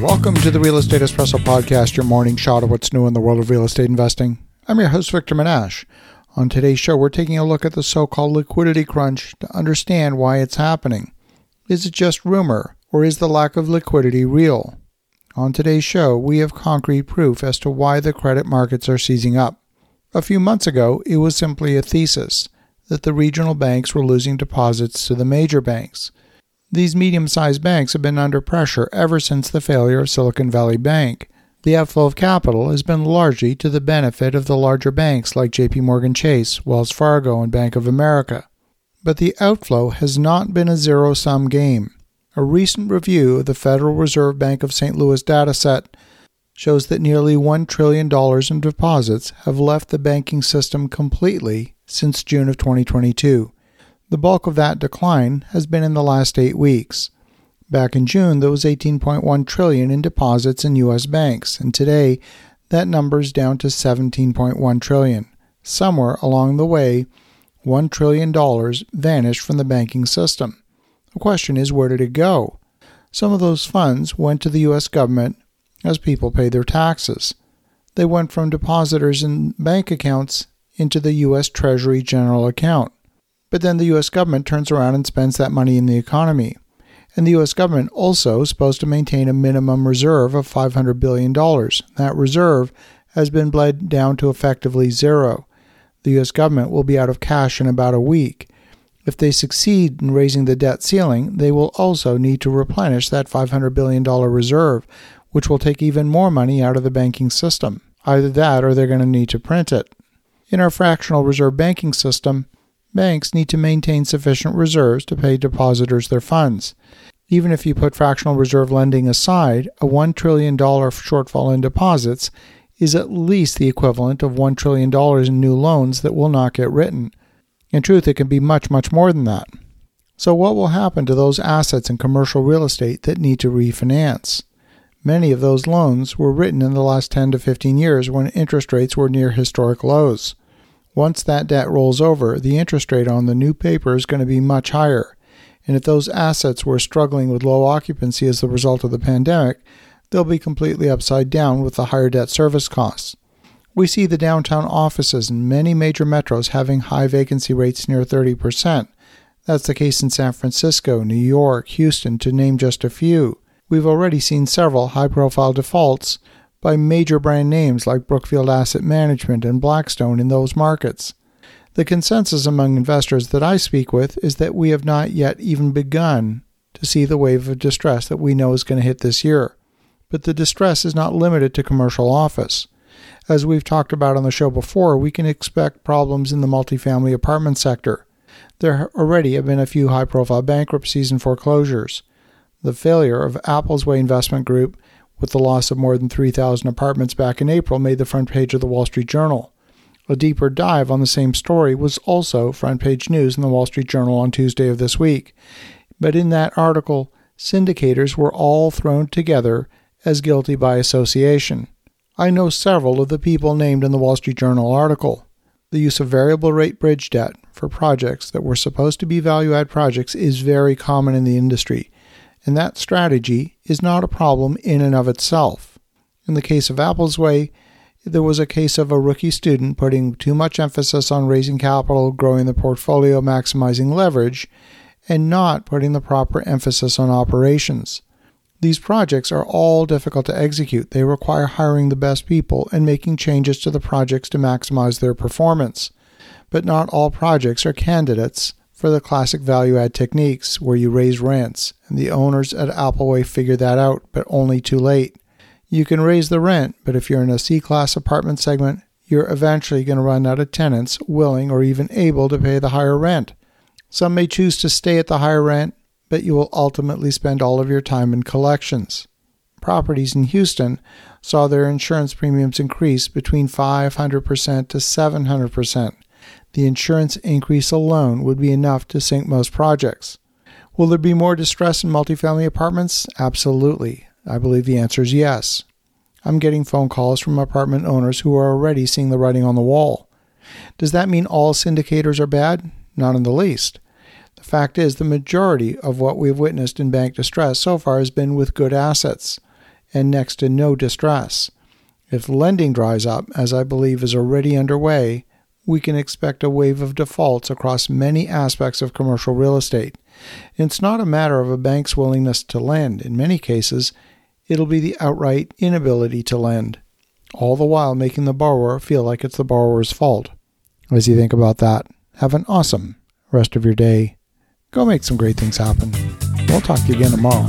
Welcome to the Real Estate Espresso Podcast, your morning shot of what's new in the world of real estate investing. I'm your host, Victor Menasce. On today's show, we're taking a look at the so called liquidity crunch to understand why it's happening. Is it just rumor, or is the lack of liquidity real? On today's show, we have concrete proof as to why the credit markets are seizing up. A few months ago, it was simply a thesis that the regional banks were losing deposits to the major banks. These medium sized banks have been under pressure ever since the failure of Silicon Valley Bank. The outflow of capital has been largely to the benefit of the larger banks like JP Morgan Chase, Wells Fargo, and Bank of America. But the outflow has not been a zero sum game. A recent review of the Federal Reserve Bank of St. Louis dataset shows that nearly $1 trillion in deposits have left the banking system completely since June of 2022. The bulk of that decline has been in the last 8 weeks. Back in June, there was 18.1 trillion in deposits in US banks, and today that number is down to 17.1 trillion. Somewhere along the way, $1 trillion vanished from the banking system. The question is, where did it go? Some of those funds went to the US government as people paid their taxes. They went from depositors in bank accounts into the US Treasury General Account. But then the US government turns around and spends that money in the economy. And the US government also is supposed to maintain a minimum reserve of $500 billion. That reserve has been bled down to effectively zero. The US government will be out of cash in about a week. If they succeed in raising the debt ceiling, they will also need to replenish that $500 billion reserve, which will take even more money out of the banking system. Either that or they're going to need to print it. In our fractional reserve banking system, banks need to maintain sufficient reserves to pay depositors their funds. Even if you put fractional reserve lending aside, a $1 trillion shortfall in deposits is at least the equivalent of $1 trillion in new loans that will not get written. In truth, it can be much, much more than that. So, what will happen to those assets in commercial real estate that need to refinance? Many of those loans were written in the last 10 to 15 years when interest rates were near historic lows. Once that debt rolls over, the interest rate on the new paper is going to be much higher. And if those assets were struggling with low occupancy as the result of the pandemic, they'll be completely upside down with the higher debt service costs. We see the downtown offices in many major metros having high vacancy rates near 30%. That's the case in San Francisco, New York, Houston, to name just a few. We've already seen several high profile defaults by major brand names like Brookfield Asset Management and Blackstone in those markets. The consensus among investors that I speak with is that we have not yet even begun to see the wave of distress that we know is going to hit this year. But the distress is not limited to commercial office. As we've talked about on the show before, we can expect problems in the multifamily apartment sector. There already have been a few high profile bankruptcies and foreclosures. The failure of Applesway Investment Group with the loss of more than 3,000 apartments back in April, made the front page of the Wall Street Journal. A deeper dive on the same story was also front page news in the Wall Street Journal on Tuesday of this week. But in that article, syndicators were all thrown together as guilty by association. I know several of the people named in the Wall Street Journal article. The use of variable rate bridge debt for projects that were supposed to be value add projects is very common in the industry and that strategy is not a problem in and of itself. In the case of Applesway, there was a case of a rookie student putting too much emphasis on raising capital, growing the portfolio, maximizing leverage, and not putting the proper emphasis on operations. These projects are all difficult to execute. They require hiring the best people and making changes to the projects to maximize their performance. But not all projects are candidates for the classic value add techniques where you raise rents, and the owners at Appleway figured that out, but only too late. You can raise the rent, but if you're in a C class apartment segment, you're eventually going to run out of tenants willing or even able to pay the higher rent. Some may choose to stay at the higher rent, but you will ultimately spend all of your time in collections. Properties in Houston saw their insurance premiums increase between 500% to 700% the insurance increase alone would be enough to sink most projects. Will there be more distress in multifamily apartments? Absolutely. I believe the answer is yes. I'm getting phone calls from apartment owners who are already seeing the writing on the wall. Does that mean all syndicators are bad? Not in the least. The fact is, the majority of what we've witnessed in bank distress so far has been with good assets. and next to no distress. If lending dries up, as I believe is already underway, we can expect a wave of defaults across many aspects of commercial real estate. It's not a matter of a bank's willingness to lend. In many cases, it'll be the outright inability to lend, all the while making the borrower feel like it's the borrower's fault. As you think about that, have an awesome rest of your day. Go make some great things happen. We'll talk to you again tomorrow.